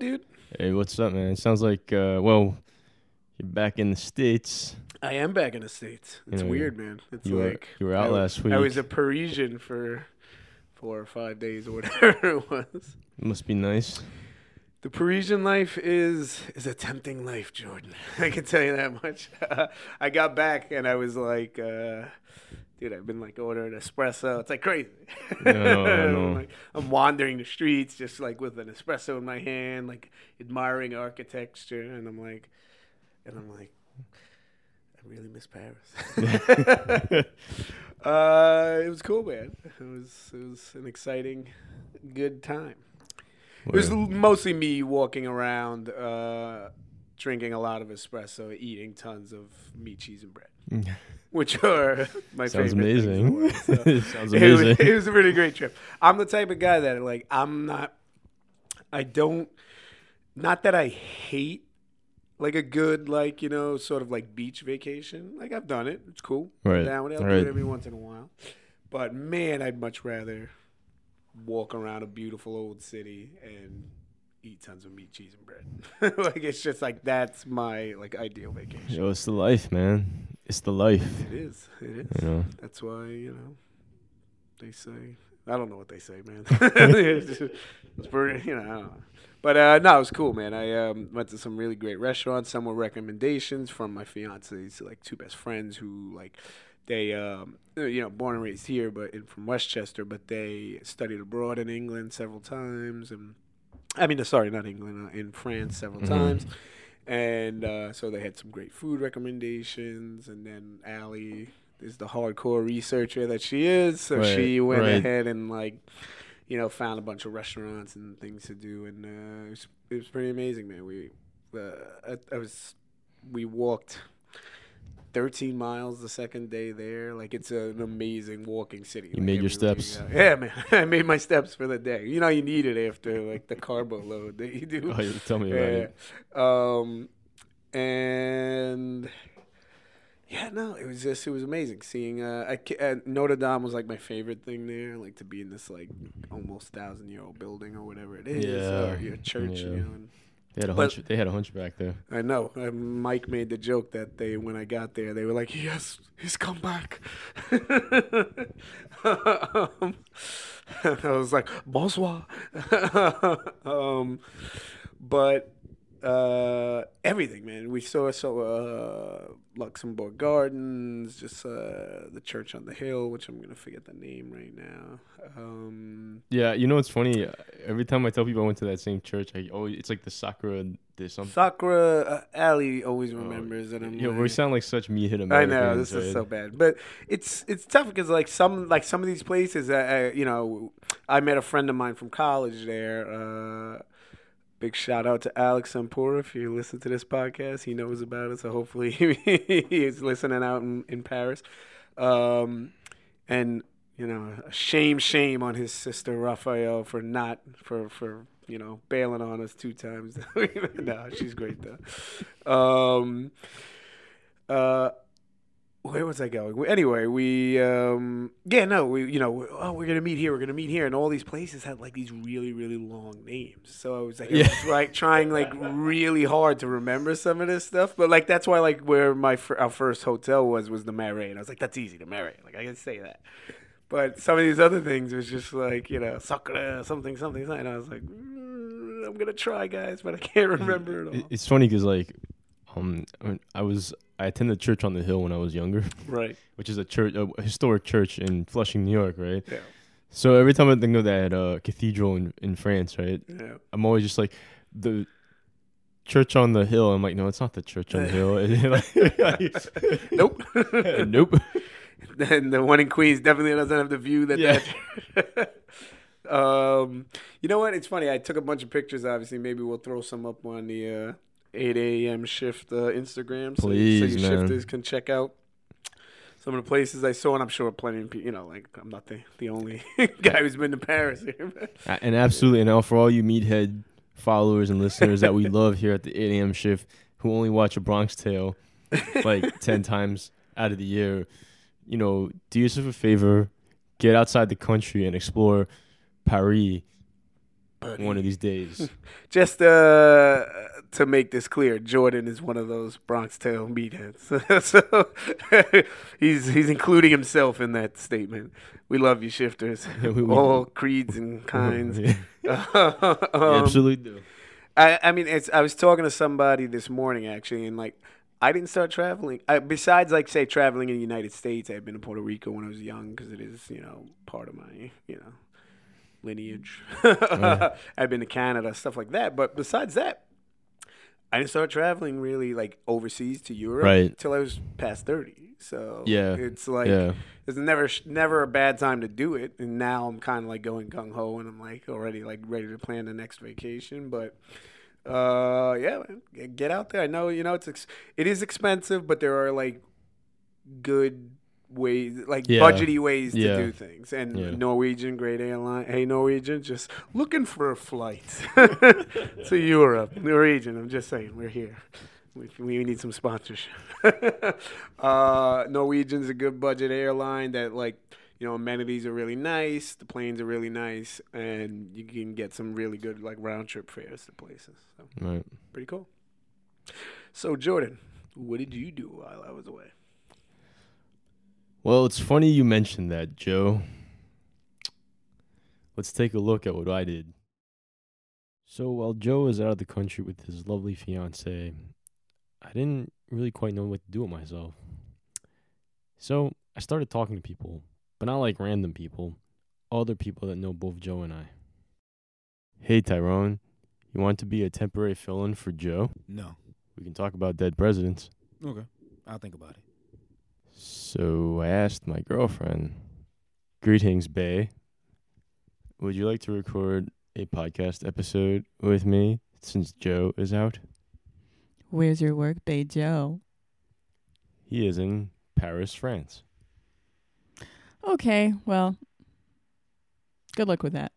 Dude? Hey, what's up, man? It Sounds like, uh, well, you're back in the States. I am back in the states. It's You know, weird, man. It's You were, like you were out I, last week. I was a Parisian for four or five days or whatever it was. It Must be nice. The Parisian life is is a tempting life, Jordan. I can tell you that much. I got back and I was like, uh, dude, I've been like ordering espresso. It's like crazy. No, I I'm, like, I'm wandering the streets just like with an espresso in my hand, like admiring architecture, and I'm like, and I'm like, I really miss Paris. uh, it was cool, man. It was it was an exciting, good time. It was mostly me walking around, uh, drinking a lot of espresso, eating tons of meat, cheese, and bread, which are my Sounds favorite. amazing. world, so. Sounds It was, amazing. it was a really great trip. I'm the type of guy that like I'm not. I don't. Not that I hate like a good like you know sort of like beach vacation. Like I've done it. It's cool. I'm Right, down with it. I'll do right. it every once in a while. But man, I'd much rather walk around a beautiful old city and eat tons of meat, cheese, and bread. like it's just like that's my like ideal vacation. Yo, it's the life, man. It's the life. It is. It is. You know. That's why you know they say. I don't know what they say, man. it's pretty, you know. I don't know. But uh, no, it was cool, man. I um, went to some really great restaurants. Some were recommendations from my fiance's like two best friends who like they um, you know born and raised here, but in, from Westchester, but they studied abroad in England several times, and I mean, uh, sorry, not England, uh, in France several Mhm. times. And uh, so they had some great food recommendations, and then Allie is the hardcore researcher that she is, so Right, she went right. ahead and like, you know, found a bunch of restaurants and things to do, and uh, it, was, it was pretty amazing, man. We, uh, I, I was, we walked. 13 miles the second day there. Like, it's an amazing walking city. You Like, made your steps. Yeah, man. I made my steps for the day. You know, you need it after, like, the carbo load that you do. Oh, you tell me about it. Yeah. Um, and yeah, no, it was just it was amazing seeing. Uh, I, uh, Notre Dame was like my favorite thing there, like to be in this like almost thousand year old building or whatever it is, Yeah. or your church, Yeah. you know. And They had a But- hunch. They had a hunchback there. I know. Uh, Mike made the joke that they, when I got there, they were like, "Yes, he's come back." um, I was like, "Bonsoir," um, but uh, everything, man. We saw so uh, Luxembourg Gardens, just uh, the church on the hill, which I'm gonna forget the name right now. Um, Yeah, you know it's funny? Every time I tell people I went to that same church, I always it's like the Sacré-Cœur. There's something. Sacré-Cœur uh, Allie always remembers, and I'm Yo, we sound like such me hit I know this is so bad, but it's it's tough because like some like some of these places, uh, uh, you know, I met a friend of mine from college there. Big shout out to Alex Sampora. If you listen to this podcast, he knows about it, so hopefully he's listening out in, in Paris. Um, and you know, shame, shame on his sister Raphael for not for for you know bailing on us two times. no, she's great though. Um, uh, where was I going? Anyway, we um yeah no we you know oh we're gonna meet here we're gonna meet here and all these places had like these really really long names so I was like Yeah. was, like trying like really hard to remember some of this stuff but like that's why like where my our first hotel was was the Marriott and I was like that's easy the Marriott like I can say that but some of these other things was just like you know Sakura something something something and I was like mm, I'm gonna try guys but I can't remember it all It's funny because like, um, I was I attended church on the hill when I was younger, right which is a church, a historic church in Flushing, New York, right? yeah So every time I think of that uh, cathedral in, in France, right, yeah I'm always just like the church on the hill. I'm like, no, it's not the church on the hill. Nope nope. and the one in Queens definitely doesn't have the view that. Yeah. that um, you know what? It's funny. I took a bunch of pictures. Obviously, maybe we'll throw some up on the uh, 8 a.m. shift uh, Instagram, so, Please, so you man. shifters can check out some of the places I saw, and I'm sure plenty of people. You know, like I'm not the the only guy who's been to Paris here. And absolutely, and now for all you meathead followers and listeners that we love here at the 8 a.m. shift, who only watch a Bronx Tale like 10 times out of the year, you know, do yourself a favor, get outside the country and explore Paris buddy. one of these days. Just uh, to make this clear, Jordan is one of those Bronx Tale meatheads. so he's he's including himself in that statement. We love you, shifters, Yeah, we- we all creeds and kinds. Yeah, um, absolutely do. I, I mean, it's. I was talking to somebody this morning actually, and like, I didn't start traveling. I, besides, like, say, traveling in the United States, I've been to Puerto Rico when I was young because it is, you know, part of my, you know, lineage. I've been to Canada, stuff like that. But besides that, I didn't start traveling really like overseas to Europe Right. till I was past thirty. So Yeah. it's like yeah, there's never never a bad time to do it and now i'm kind of like going gung-ho and i'm like already like ready to plan the next vacation but uh yeah get out there i know you know it's ex- it is expensive but there are like good ways like Yeah. budgety ways Yeah. to do things and Yeah. norwegian great airline hey norwegian just looking for a flight to europe norwegian i'm just saying we're here we, we need some sponsorship. uh, Norwegian's a good budget airline that like you know amenities are really nice, the planes are really nice, and you can get some really good like round trip fares to places. So right. pretty cool. So Jordan, what did you do while I was away? Well, it's funny you mentioned that, Joe. Let's take a look at what I did. So while Joe was out of the country with his lovely fiance, I didn't really quite know what to do with myself. So I started talking to people, but not like random people, other people that know both Joe and I. Hey Tyrone, you want to be a temporary fill-in for Joe? No. We can talk about dead presidents. Okay. I'll think about it. So I asked my girlfriend, Greetings, Bay. Would you like to record a podcast episode with me since Joe is out? Where's your work Bay Joe? He is in Paris, France. Okay, well, good luck with that.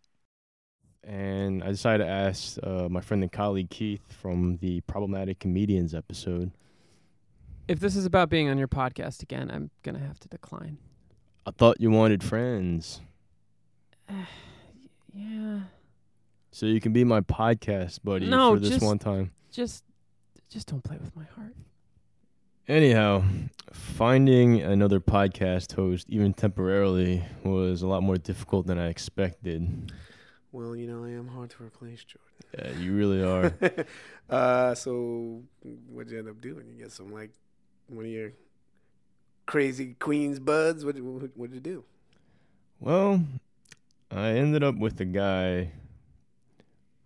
And I decided to ask uh, my friend and colleague Keith from the Problematic Comedians episode. If this is about being on your podcast again, I'm gonna have to decline. I thought you wanted friends. Yeah, So you can be my podcast buddy No, for this just- one time. just just don't play with my heart. Anyhow, finding another podcast host, even temporarily, was a lot more difficult than I expected. Well, you know I am hard to replace, Jordan. Yeah, you really are. uh, so what'd you end up doing? You get some like one of your crazy Queens buds. What what what'd you do? well, I ended up with a guy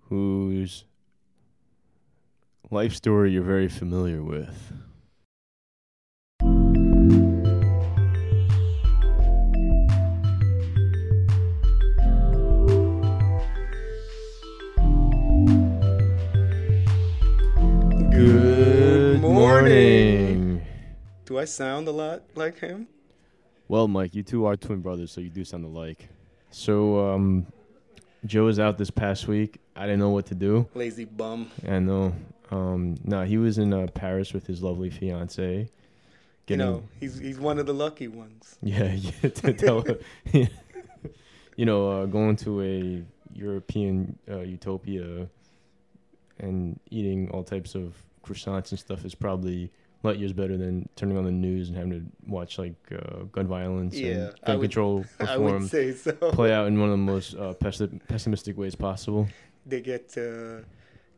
whose life story you're very familiar with. Good morning. Do I sound a lot like him? Well, Mike, you two are twin brothers, so you do sound alike. So, um, Joe was out this past week. I didn't know what to do. Lazy bum. I know. Um, no, he was in uh, Paris with his lovely fiance. You know, he's he's one of the lucky ones. yeah, yeah, to tell, you know, uh, going to a European uh, utopia and eating all types of croissants and stuff is probably light years better than turning on the news and having to watch like uh, gun violence Yeah, and gun would- control reform so. play out in one of the most uh, pessi- pessimistic ways possible. They get uh,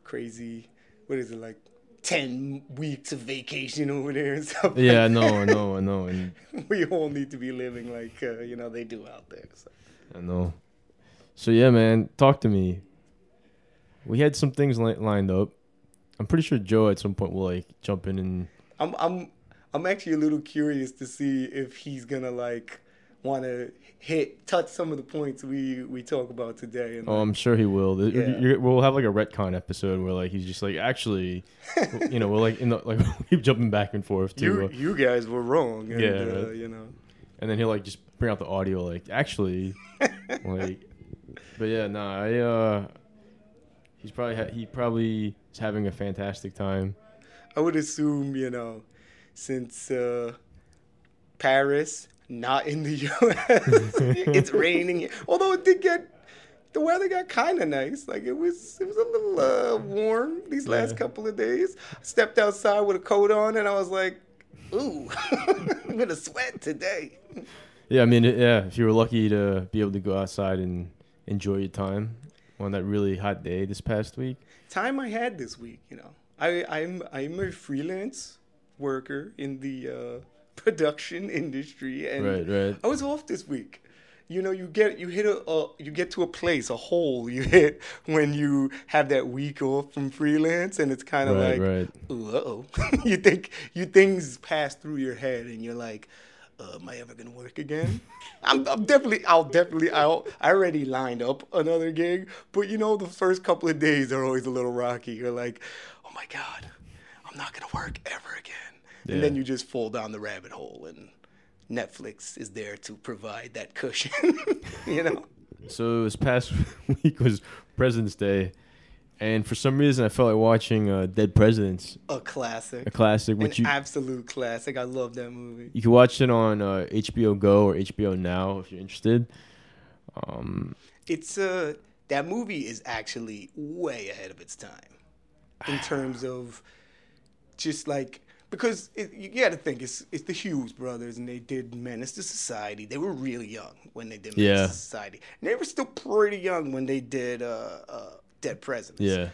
crazy. What is it like? Ten weeks of vacation over there and stuff. Yeah, I like know, I that. know, I know, and we all need to be living like uh, you know they do out there. So. I know. So yeah, man, talk to me. We had some things li- lined up. I'm pretty sure Joe at some point will like jump in and I'm I'm I'm actually a little curious to see if he's gonna like want to hit touch some of the points we we talk about today. And oh, like, I'm sure he will. Yeah. we'll have like a retcon episode where like he's just like actually, you know, we're like in the like keep jumping back and forth too, you uh, you guys were wrong. And, Yeah, uh, right. you know. and then he'll like just bring out the audio like actually, like, but yeah, nah, I uh, he's probably ha- he probably is having a fantastic time. I would assume, you know, since uh, Paris, not in the U.S., it's raining. Although it did get the weather got kind of nice. Like it was, it was a little uh, warm these last Yeah. couple of days. stepped outside with a coat on, and I was like, "Ooh, I'm gonna sweat today." Yeah, I mean, yeah. If you were lucky to be able to go outside and enjoy your time on that really hot day this past week. Time I had this week, you know. I, I'm I'm a freelance worker in the uh, production industry, and Right, right. I was off this week. You know, you get you hit a, a you get to a place, a hole you hit when you have that week off from freelance, and it's kind of Right, like, uh oh. you think you things pass through your head, and you're like, uh, am I ever gonna work again? I'm, I'm definitely, I'll definitely, I'll, I already lined up another gig, but you know, the first couple of days are always a little rocky. You're like, my god, I'm not gonna work ever again, and then you just fall down the rabbit hole and. Netflix is there to provide that cushion, you know. So this past week was President's Day, and for some reason I felt like watching uh, Dead Presidents, A classic, a classic, an you absolute classic. I love that movie. you can watch it on uh, HBO Go or HBO Now if you're interested. Um, It's uh that movie is actually way ahead of its time in terms of just like because it, you got to think it's it's the Hughes brothers and they did Menace to Society. They were really young when they did Menace Yeah. to Society. And they were still pretty young when they did uh, uh, Dead Presidents. yeah,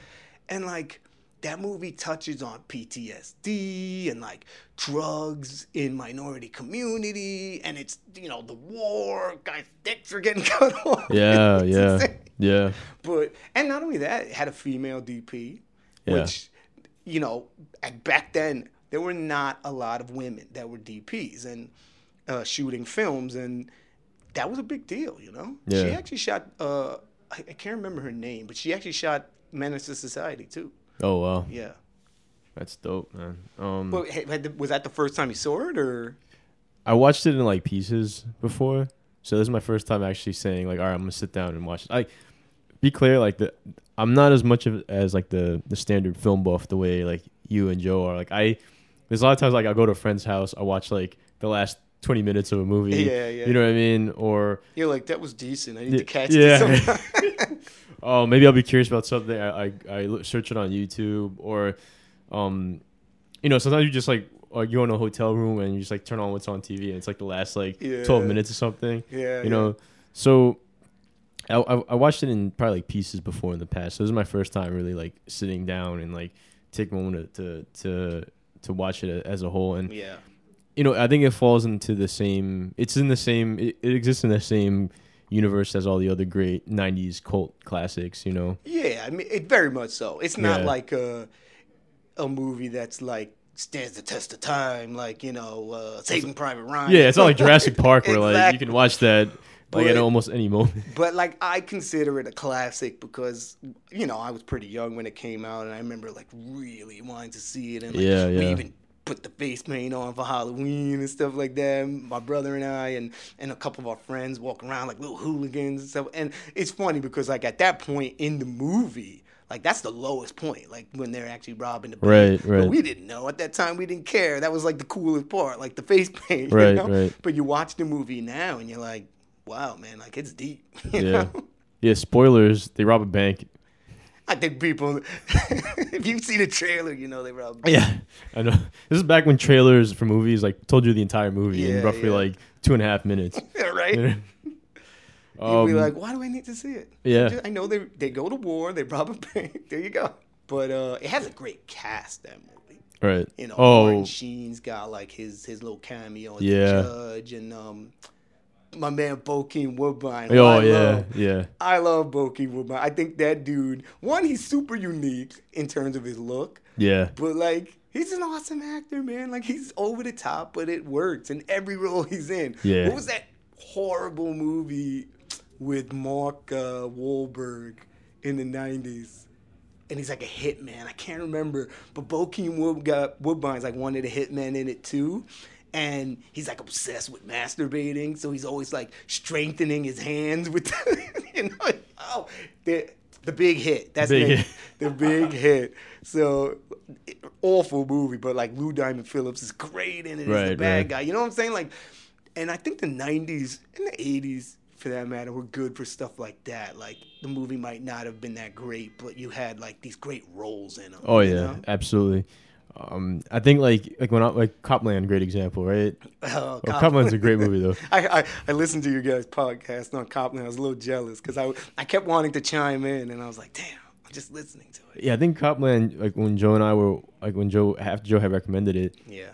And like that movie touches on PTSD and like drugs in minority community and it's you know the war guys dicks are getting cut off. yeah, yeah, insane. yeah, But and not only that, it had a female DP, Yeah. which you know back then there were not a lot of women that were DPs and uh, shooting films, and that was a big deal. You know, she actually shot. Uh, I, I can't remember her name, but she actually shot Menace to Society too. Oh wow, Yeah. that's dope, man. Um, But had was that the first time you saw it, or I watched it in like pieces before, so this is my first time actually saying like, all right, I'm gonna sit down and watch it. Like, be clear, like the I'm not as much of as like the the standard film buff the way like you and Joe are. Like I, there's a lot of times like I'll go to a friend's house, I watch like the last 20 minutes of a movie. Yeah, yeah. You know what I mean? Or you're like that was decent? I need Yeah, to catch yeah. this. oh, maybe I'll be curious about something. I I, I search it on YouTube or, um, you know, sometimes you just like. Like you're in a hotel room and you just like turn on what's on TV and it's like the last like Yeah. 12 minutes or something. yeah, you know so I, I I watched it in probably like pieces before in the past so this is my first time really like sitting down and like take a moment to to to watch it as a whole and yeah. you know i think it falls into the same it's in the same it, it exists in the same universe as all the other great 90s cult classics you know Yeah, I mean, it very much so. It's not Yeah. like a a movie that's like stands the test of time, like you know, uh, Saving Private Ryan. yeah it's not like jurassic park where like you can watch that like at But- almost any moment But like, I consider it a classic because you know I was pretty young when it came out, and I remember like really wanting to see it. And like, Yeah, we even put the face paint on for Halloween and stuff like that. My brother and I, and and a couple of our friends walk around like little hooligans and stuff. And it's funny because like at that point in the movie. Like that's the lowest point, like when they're actually robbing the bank. Right, But right. we didn't know at that time. We didn't care. That was like the coolest part, like the face paint. Right, you know? right. But you watch the movie now, and you're like, wow, man, like it's deep. yeah know? yeah spoilers they rob a bank I think people, if you see the trailer, you know they rob. Yeah, I know. This is back when trailers for movies like told you the entire movie Yeah, in roughly yeah. like two and a half minutes. Yeah, right. You'd um, be like, why do I need to see it? yeah. I, just- I know they they go to war, they rob a bank. There you go. But uh, it has a great cast. That movie. right. You know, oh, Martin Sheen's got like his his little cameo as Yeah. the judge, and um, my man Bokeem Woodbine. oh I yeah, love. yeah, I love Bokeem Woodbine. I think that dude. One, he's super unique in terms of his look. yeah, But like he's an awesome actor, man. Like he's over the top, but it works in every role he's in. Yeah. What was that horrible movie with Mark uh, Wahlberg in the '90s? And he's like a hitman. I can't remember, but Bokeem Wood got Woodbine's like one of the hitmen in it too. And he's like obsessed with masturbating, so he's always like strengthening his hands with, you know, oh, the the big hit. That's Big the, hit. the big hit. So awful movie, but like Lou Diamond Phillips is great in it. Right, He's the bad right. guy. You know what I'm saying? Like, and I think the '90s and the '80s for that matter, were good for stuff like that. Like the movie might not have been that great, but you had like these great roles in them. Oh yeah, know? absolutely. Um, I think like like when I, like Copland, great example, right? Oh, Cop- Copland's a great movie though. I, I, I listened to your guys' podcast on Copland. I was a little jealous because I, I kept wanting to chime in, and I was like, damn, I'm just listening to it. Yeah, I think Copland like when Joe and I were like when Joe after Joe had recommended it, Yeah.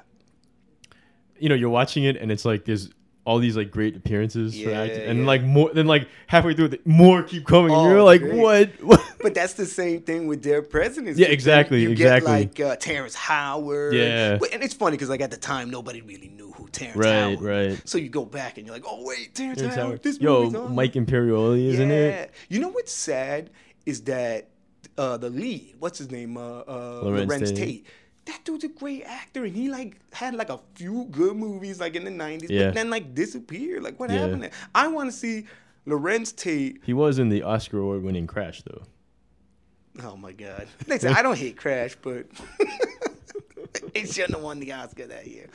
you know, you're watching it and it's like there's all these like great appearances for Yeah, and yeah. like more then like halfway through it, more keep coming, and Oh, you're like, great. what? But that's the same thing with their presidents. Yeah, exactly, You exactly. get like uh, Terrence Howard. Yeah. And it's funny because like at the time nobody really knew who Terrence Right, Howard. was. right. So you go back and you're like, oh wait, Terrence, Terrence Howard. Howard. This Yo, movie's awesome. Mike Imperioli, isn't yeah. it? You know what's sad is that uh, the lead, what's his name, uh, uh, Larenz Larenz, Tate. Tate. That dude's a great actor, and he like had like a few good movies like in the '90s, Yeah. but then like disappeared. Like what Yeah. happened? There? I want to see Larenz Tate. He was in the Oscar award winning Crash though. Oh my God! Listen, I don't hate Crash, but it shouldn't have won the Oscar that year.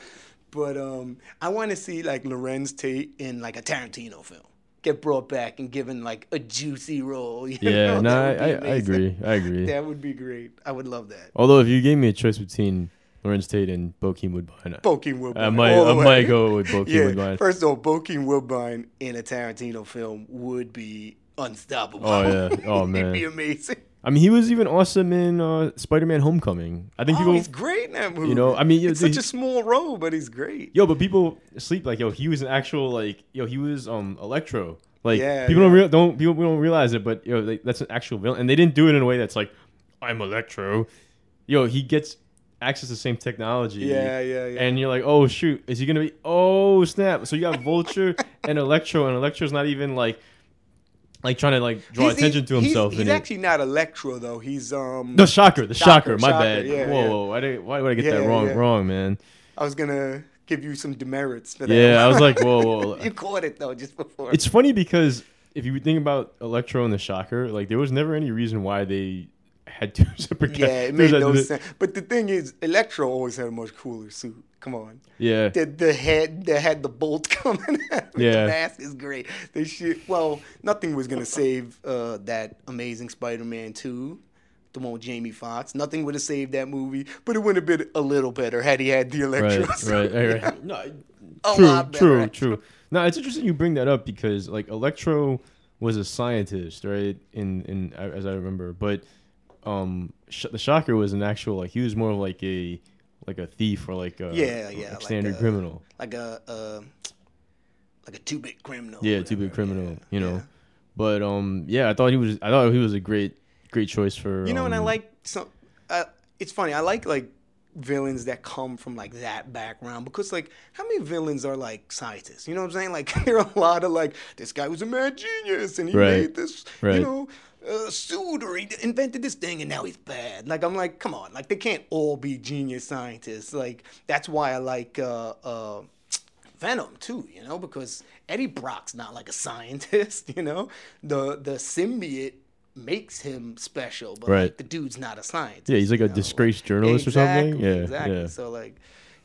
But um, I want to see like Larenz Tate in like a Tarantino film. Get brought back and given like a juicy role. Yeah, know? no, I, I, I agree. I agree. That would be great. I would love that. Although if you gave me a choice between Larenz Tate and Bokeem Woodbine, I- Bokeem Woodbine. I might, I might go with Bokeem Yeah, Woodbine. first of all, Bokeem Woodbine in a Tarantino film would be unstoppable. Oh, yeah. Oh, man. He'd be amazing. I mean, he was even awesome in uh, Spider-Man: Homecoming. I think Oh, people, he's great in that movie. you know, I mean, it's dude, such a small role, but he's great. yo, but people sleep like, yo, he was an actual like, yo, he was um Electro. Like, Yeah, people yeah. don't real don't people don't realize it, but yo, like, that's an actual villain, and they didn't do it in a way that's like, I'm Electro. Yo, he gets access to the same technology. Yeah, yeah, yeah. And you're like, oh shoot, is he gonna be? Oh snap! So you got Vulture and Electro, and Electro's not even like, like trying to like draw He's- attention to himself. He's, it. actually not Electro though. He's um. The shocker, the shocker, Shocker, my Shocker, bad. yeah, whoa, yeah. whoa, why did why would I get that wrong? yeah. Wrong, man. I was gonna give you some demerits for that. Yeah, I was like, whoa, whoa. you caught it though just before. It's funny because if you think about Electro and the Shocker, like there was never any reason why they had two separate. yeah, it made no sense. But the thing is, Electro always had a much cooler suit. Come on. Yeah, The the head that had the bolt coming out. with Yeah. The mask is great. They should well, nothing was gonna save uh, that amazing Spider-Man 2. The one with Jamie Foxx. Nothing would have saved that movie, but it would have been a little better had he had the Electro. right, suit. right, right, right. No, A true, lot better, true, true. Now it's interesting you bring that up because like Electro was a scientist, right? In in as I remember, but um, Sh- the Shocker was an actual like he was more of like a like a thief or like a Yeah, yeah, like like standard a- criminal. Like a uh, like a two-bit criminal. Yeah, two bit criminal. yeah, You know, yeah. but um, yeah, I thought he was. I thought he was a great, great choice for. You know, and I um, like some. Uh, it's funny. I like like villains that come from like that background because like how many villains are like scientists? You know what I'm saying? Like there are a lot of like this guy was a mad genius and he Right. made this, Right. you know. Uh, suit or he invented this thing and now he's bad. Like I'm like, come on, like they can't all be genius scientists. Like that's why I like uh, uh, Venom too, you know, because Eddie Brock's not like a scientist, you know. The the symbiote makes him special, but Right. like the dude's not a scientist. Yeah, he's like a know? disgraced journalist or something. Yeah, exactly. yeah. So like,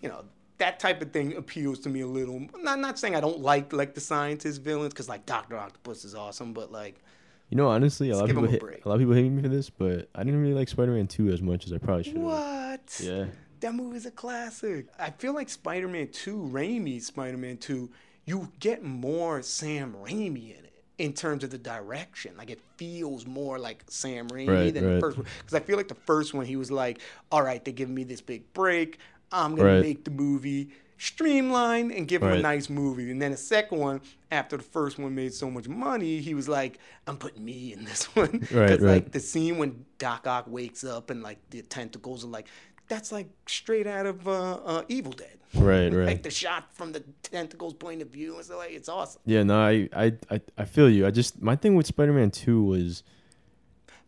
you know, that type of thing appeals to me a little. Not not saying I don't like like the scientist villains because like Doctor Octopus is awesome, but like You know, honestly, a lot of people a hate, a lot of people hate me for this, but I didn't really like Spider-Man Two as much as I probably should what? Yeah, That movie's a classic. I feel like Spider Man 2, Raimi's Spider Man 2, you get more Sam Raimi in in terms of the direction. Like it feels more like Sam Raimi Right, than the first one. Because I feel like the first one, he was like, all right, they're giving me this big break. I'm going Right. to make the movie streamlined and give him a nice movie. And then the second one, after the first one made so much money, he was like, I'm putting me in this one. Right, 'Cause, right. like the scene when Doc Ock wakes up and like the tentacles are like that's like straight out of uh, uh, Evil Dead. right, right. Like the shot from the tentacles point of view and so like it's awesome. Yeah, no, I, I, I, I feel you. I just my thing with Spider-Man Two was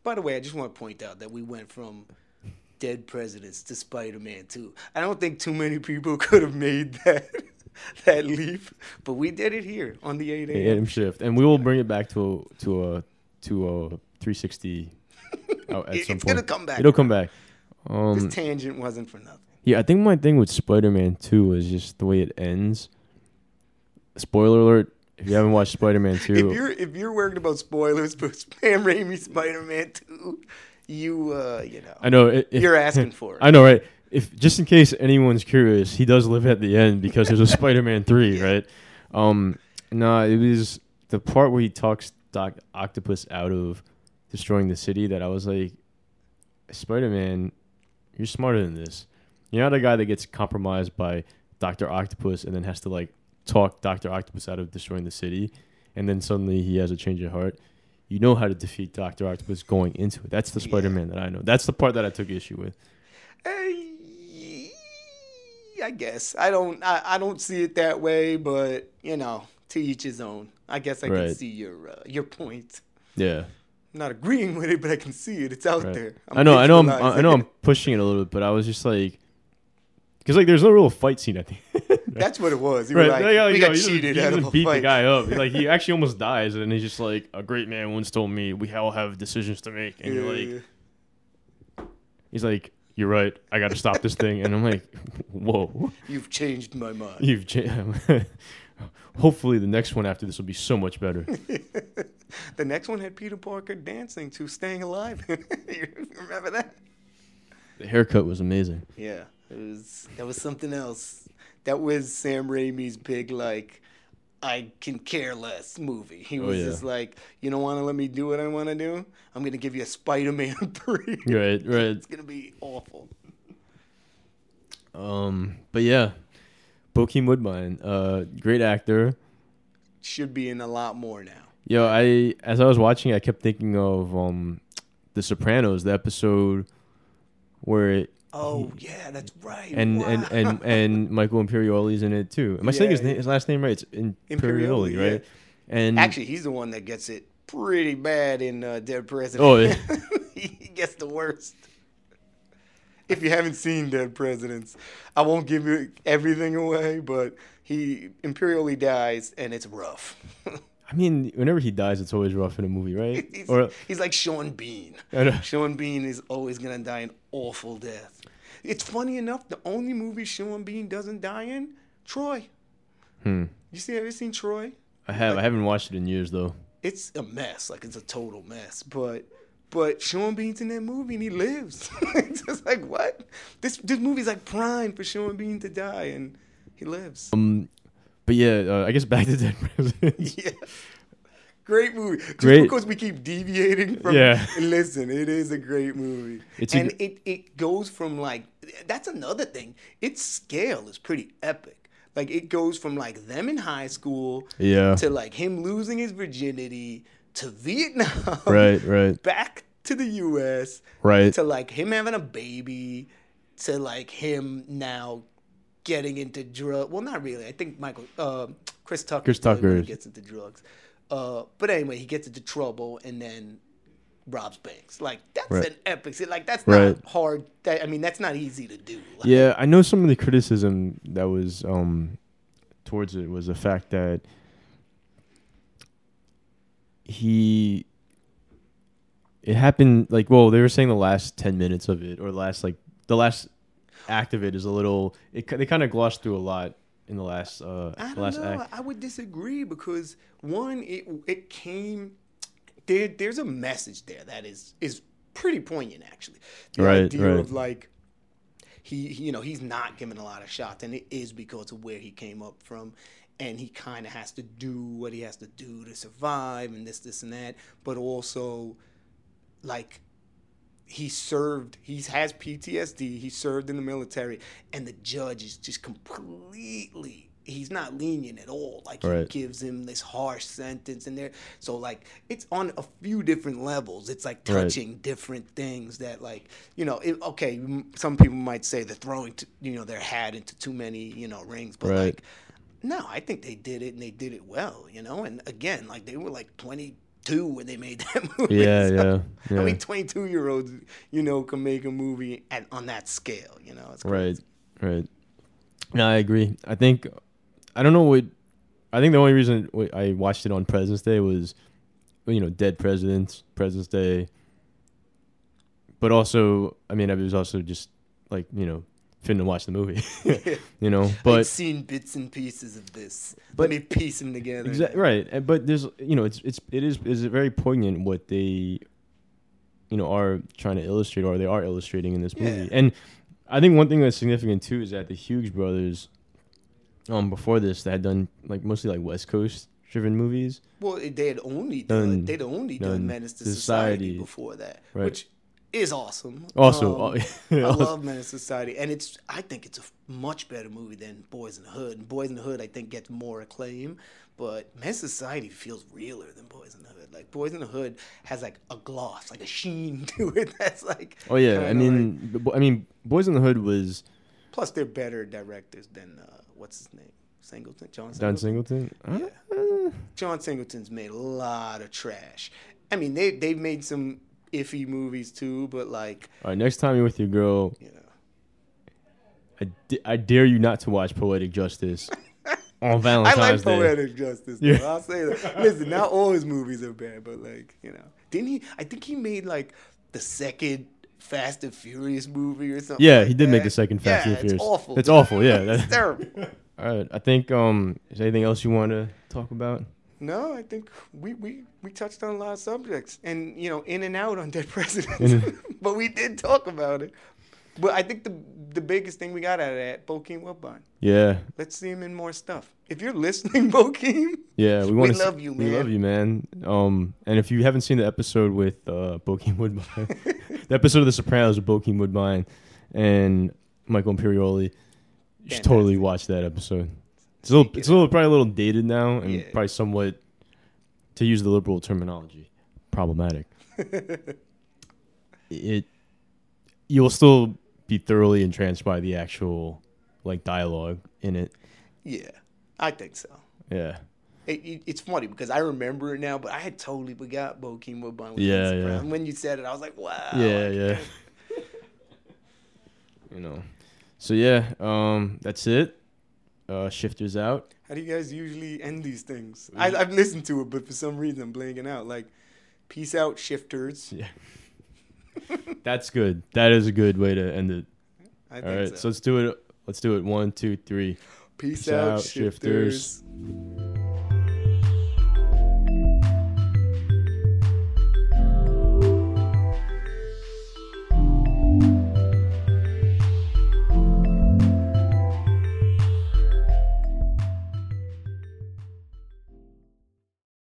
By the way, I just want to point out that we went from dead presidents to Spider-Man 2. I don't think too many people could have made that that leap, but we did it here on the 8 a.m. Shift, and we will bring it back to a, to a to a 360 out at some it's point. gonna come back It'll come back. This Um, tangent wasn't for nothing. yeah, I think my thing with Spider-Man Two is just the way it ends. Spoiler alert: if you haven't watched Spider Man 2, If you're if you're worried about spoilers for Sam Raimi Spider-Man Two, you uh you know I know you're asking for it. I know, right? If just in case anyone's curious, he does live at the end because there's a Spider-Man three, right? Um, no, it was the part where he talks Doc Octopus out of destroying the city that I was like, Spider-Man, you're smarter than this. You're not a guy that gets compromised by Doctor Octopus and then has to like talk Doctor Octopus out of destroying the city, and then suddenly he has a change of heart. You know how to defeat Doctor Octopus going into it. That's the Yeah. Spider-Man that I know. That's the part that I took issue with. Eh, I guess I don't I, I don't see it that way, but you know, to each his own. I guess I can see your uh, your point. Yeah. I'm not agreeing with it, but I can see it. It's out Right. there. I know, I know, I'm, I know, I'm pushing it a little bit, but I was just like, because like, there's no real fight scene at the end. That's what it was. You right? were like, yeah, we got know, cheated he out of doesn't a beat fight. the guy up. Like he actually almost dies, and he's just like, a great man once told me we all have decisions to make, and you're like, Yeah. he's like, you're right, I got to stop this thing, and I'm like, whoa, You've changed my mind. you've. Cha- Hopefully, the next one after this will be so much better. the next one had Peter Parker dancing to "Staying Alive." you remember that? The haircut was amazing. Yeah, it was. That was something else. That was Sam Raimi's big like. I can care less movie. He Oh, was yeah. just like, you don't want to let me do what I want to do. I'm gonna give you a Spider-Man three. Right, right. It's gonna be awful. Um, but yeah, Bokeem Woodbine, uh, great actor. Should be in a lot more now. Yo, I as I was watching, I kept thinking of um, The Sopranos, the episode where it, Oh yeah, that's right. and, and Wow. and and Michael Imperioli's in it too. Am I saying his Yeah, name, his last name right? It's Imperioli, Imperioli, right? And Actually, he's the one that gets it pretty bad in uh, Dead President. Oh, yeah. he gets the worst. If you haven't seen Dead Presidents, I won't give you everything away, but he Imperioli dies and it's rough. I mean, whenever he dies, it's always rough in a movie, right? he's, Or he's like Sean Bean. Sean Bean is always gonna die an awful death. It's funny enough, the only movie Sean Bean doesn't die in, Troy. Hmm. You see, have you seen Troy? I have. I haven't watched it in years though. it's a mess. Like it's a total mess. But but Sean Bean's in that movie and he lives. it's just like what? This this movie's like prime for Sean Bean to die and he lives. Um, but yeah, uh, I guess back to Dead Presidents. yeah. Great movie. Just Great. because we keep deviating from Yeah. listen, it is a great movie. It's and gr- it, it goes from like that's another thing. Its scale is pretty epic. Like it goes from like them in high school Yeah. to like him losing his virginity to Vietnam. Right. Right. back to the U.S. Right. to like him having a baby to like him now getting into drug. Well, not really. I think Michael, uh, Chris Tucker, Chris Tucker is- gets into drugs. Uh, but anyway, he gets into trouble and then robs banks. Like that's Right. an epic. Like that's Right. not hard. That, I mean, that's not easy to do. Like, Yeah, I know some of the criticism that was um towards it was the fact that he it happened like well they were saying the last 10 minutes of it or the last like the last act of it is a little it they kind of glossed through a lot in the last uh I don't last know. act I would disagree because one, it it came there. There's a message there that is is pretty poignant actually. The Right, idea right. of like he, he- you know, he's not giving a lot of shots, and it is because of where he came up from, and he kind of has to do what he has to do to survive, and this, this, and that. But also, like he served he has PTSD he served in the military and the judge is just completely he's not lenient at all like he Right. gives him this harsh sentence and there so like it's on a few different levels it's like Right. touching different things that like you know it, okay some people might say they're throwing t- you know their hat into too many you know rings but Right. like no I think they did it and they did it well you know? And again like they were like 22 when they made that movie. Yeah so- yeah I mean, 22 year olds, you know, can make a movie at, on that scale, you know. It's right right. No i agree. I think i don't know what i think the only reason i watched it on president's day was you know dead presidents president's day. But also i mean it was also just like you know finna watch the movie. you know, I've but seen bits and pieces of this. But- Let me piece them together. Exactly right, but there's you know it's it's it is is very poignant what they, you know, are trying to illustrate or they are illustrating in this movie. Yeah. And I think one thing that's significant too is that the Hughes brothers, um, before this, they had done like mostly like West Coast driven movies. Well, they had only done, Done- they'd only done, done Menace to Society. Society, before that, Right. which is awesome. Also, Um, uh, I love Menace to Society, and it's I think it's a much better movie than Boys in the Hood. And Boys in the Hood, I think, gets more acclaim, but Menace to Society feels realer than Boys in the Hood. Like Boys in the Hood has like a gloss, like a sheen to it. That's like oh yeah, I like- mean, b- I mean, Boys in the Hood was plus they're better directors than uh, what's his name, Singleton, John Don Singleton. Singleton. Yeah. Uh, John Singleton's made a lot of trash. I mean, they they've made some iffy movies too, but like all right, next time you're with your girl, you know. I, d- I dare you not to watch Poetic Justice on Valentine's. Day. I like Day. poetic justice. Though. Yeah. I'll say that. Listen, not all his movies are bad, but like you know, didn't he? I think he made like the second Fast and Furious movie or something. Yeah, like he did make that. the second Fast yeah, and Furious. It's awful. It's awful. Yeah. it's terrible. all right. I think. Um. Is there anything else you want to talk about? No, I think we, we, we touched on a lot of subjects and, you know, in and out on Dead Presidents. But we did talk about it. But I think the the biggest thing we got out of that, Bokeem Woodbine. Yeah. Let's see him in more stuff. If you're listening, Bokeem, Yeah. We want to. love you, man. We love you, man. Um. And if you haven't seen the episode with uh Bokeem Woodbine, the episode of The Sopranos with Bokeem Woodbine and Michael Imperioli, you should totally watch that episode. It's a little. It's a little probably a little dated now and Yeah. probably somewhat, to use the liberal terminology, problematic. it you'll still be thoroughly entranced by the actual like dialogue in it. yeah, I think so. Yeah. It, it, it's funny because I remember it now, but I had totally forgot Bokeem in Yeah, yeah. And when you said it, I was like, wow. yeah, yeah. you know. So yeah, um that's it. Uh shifters out. How do you guys usually end these things? I, I've listened to it, but for some reason I'm blanking out. Like, peace out, shifters. Yeah. That's good. That is a good way to end it. I All think right. so. So let's do it. Let's do it. One, two, three. peace, peace out, out, shifters. shifters.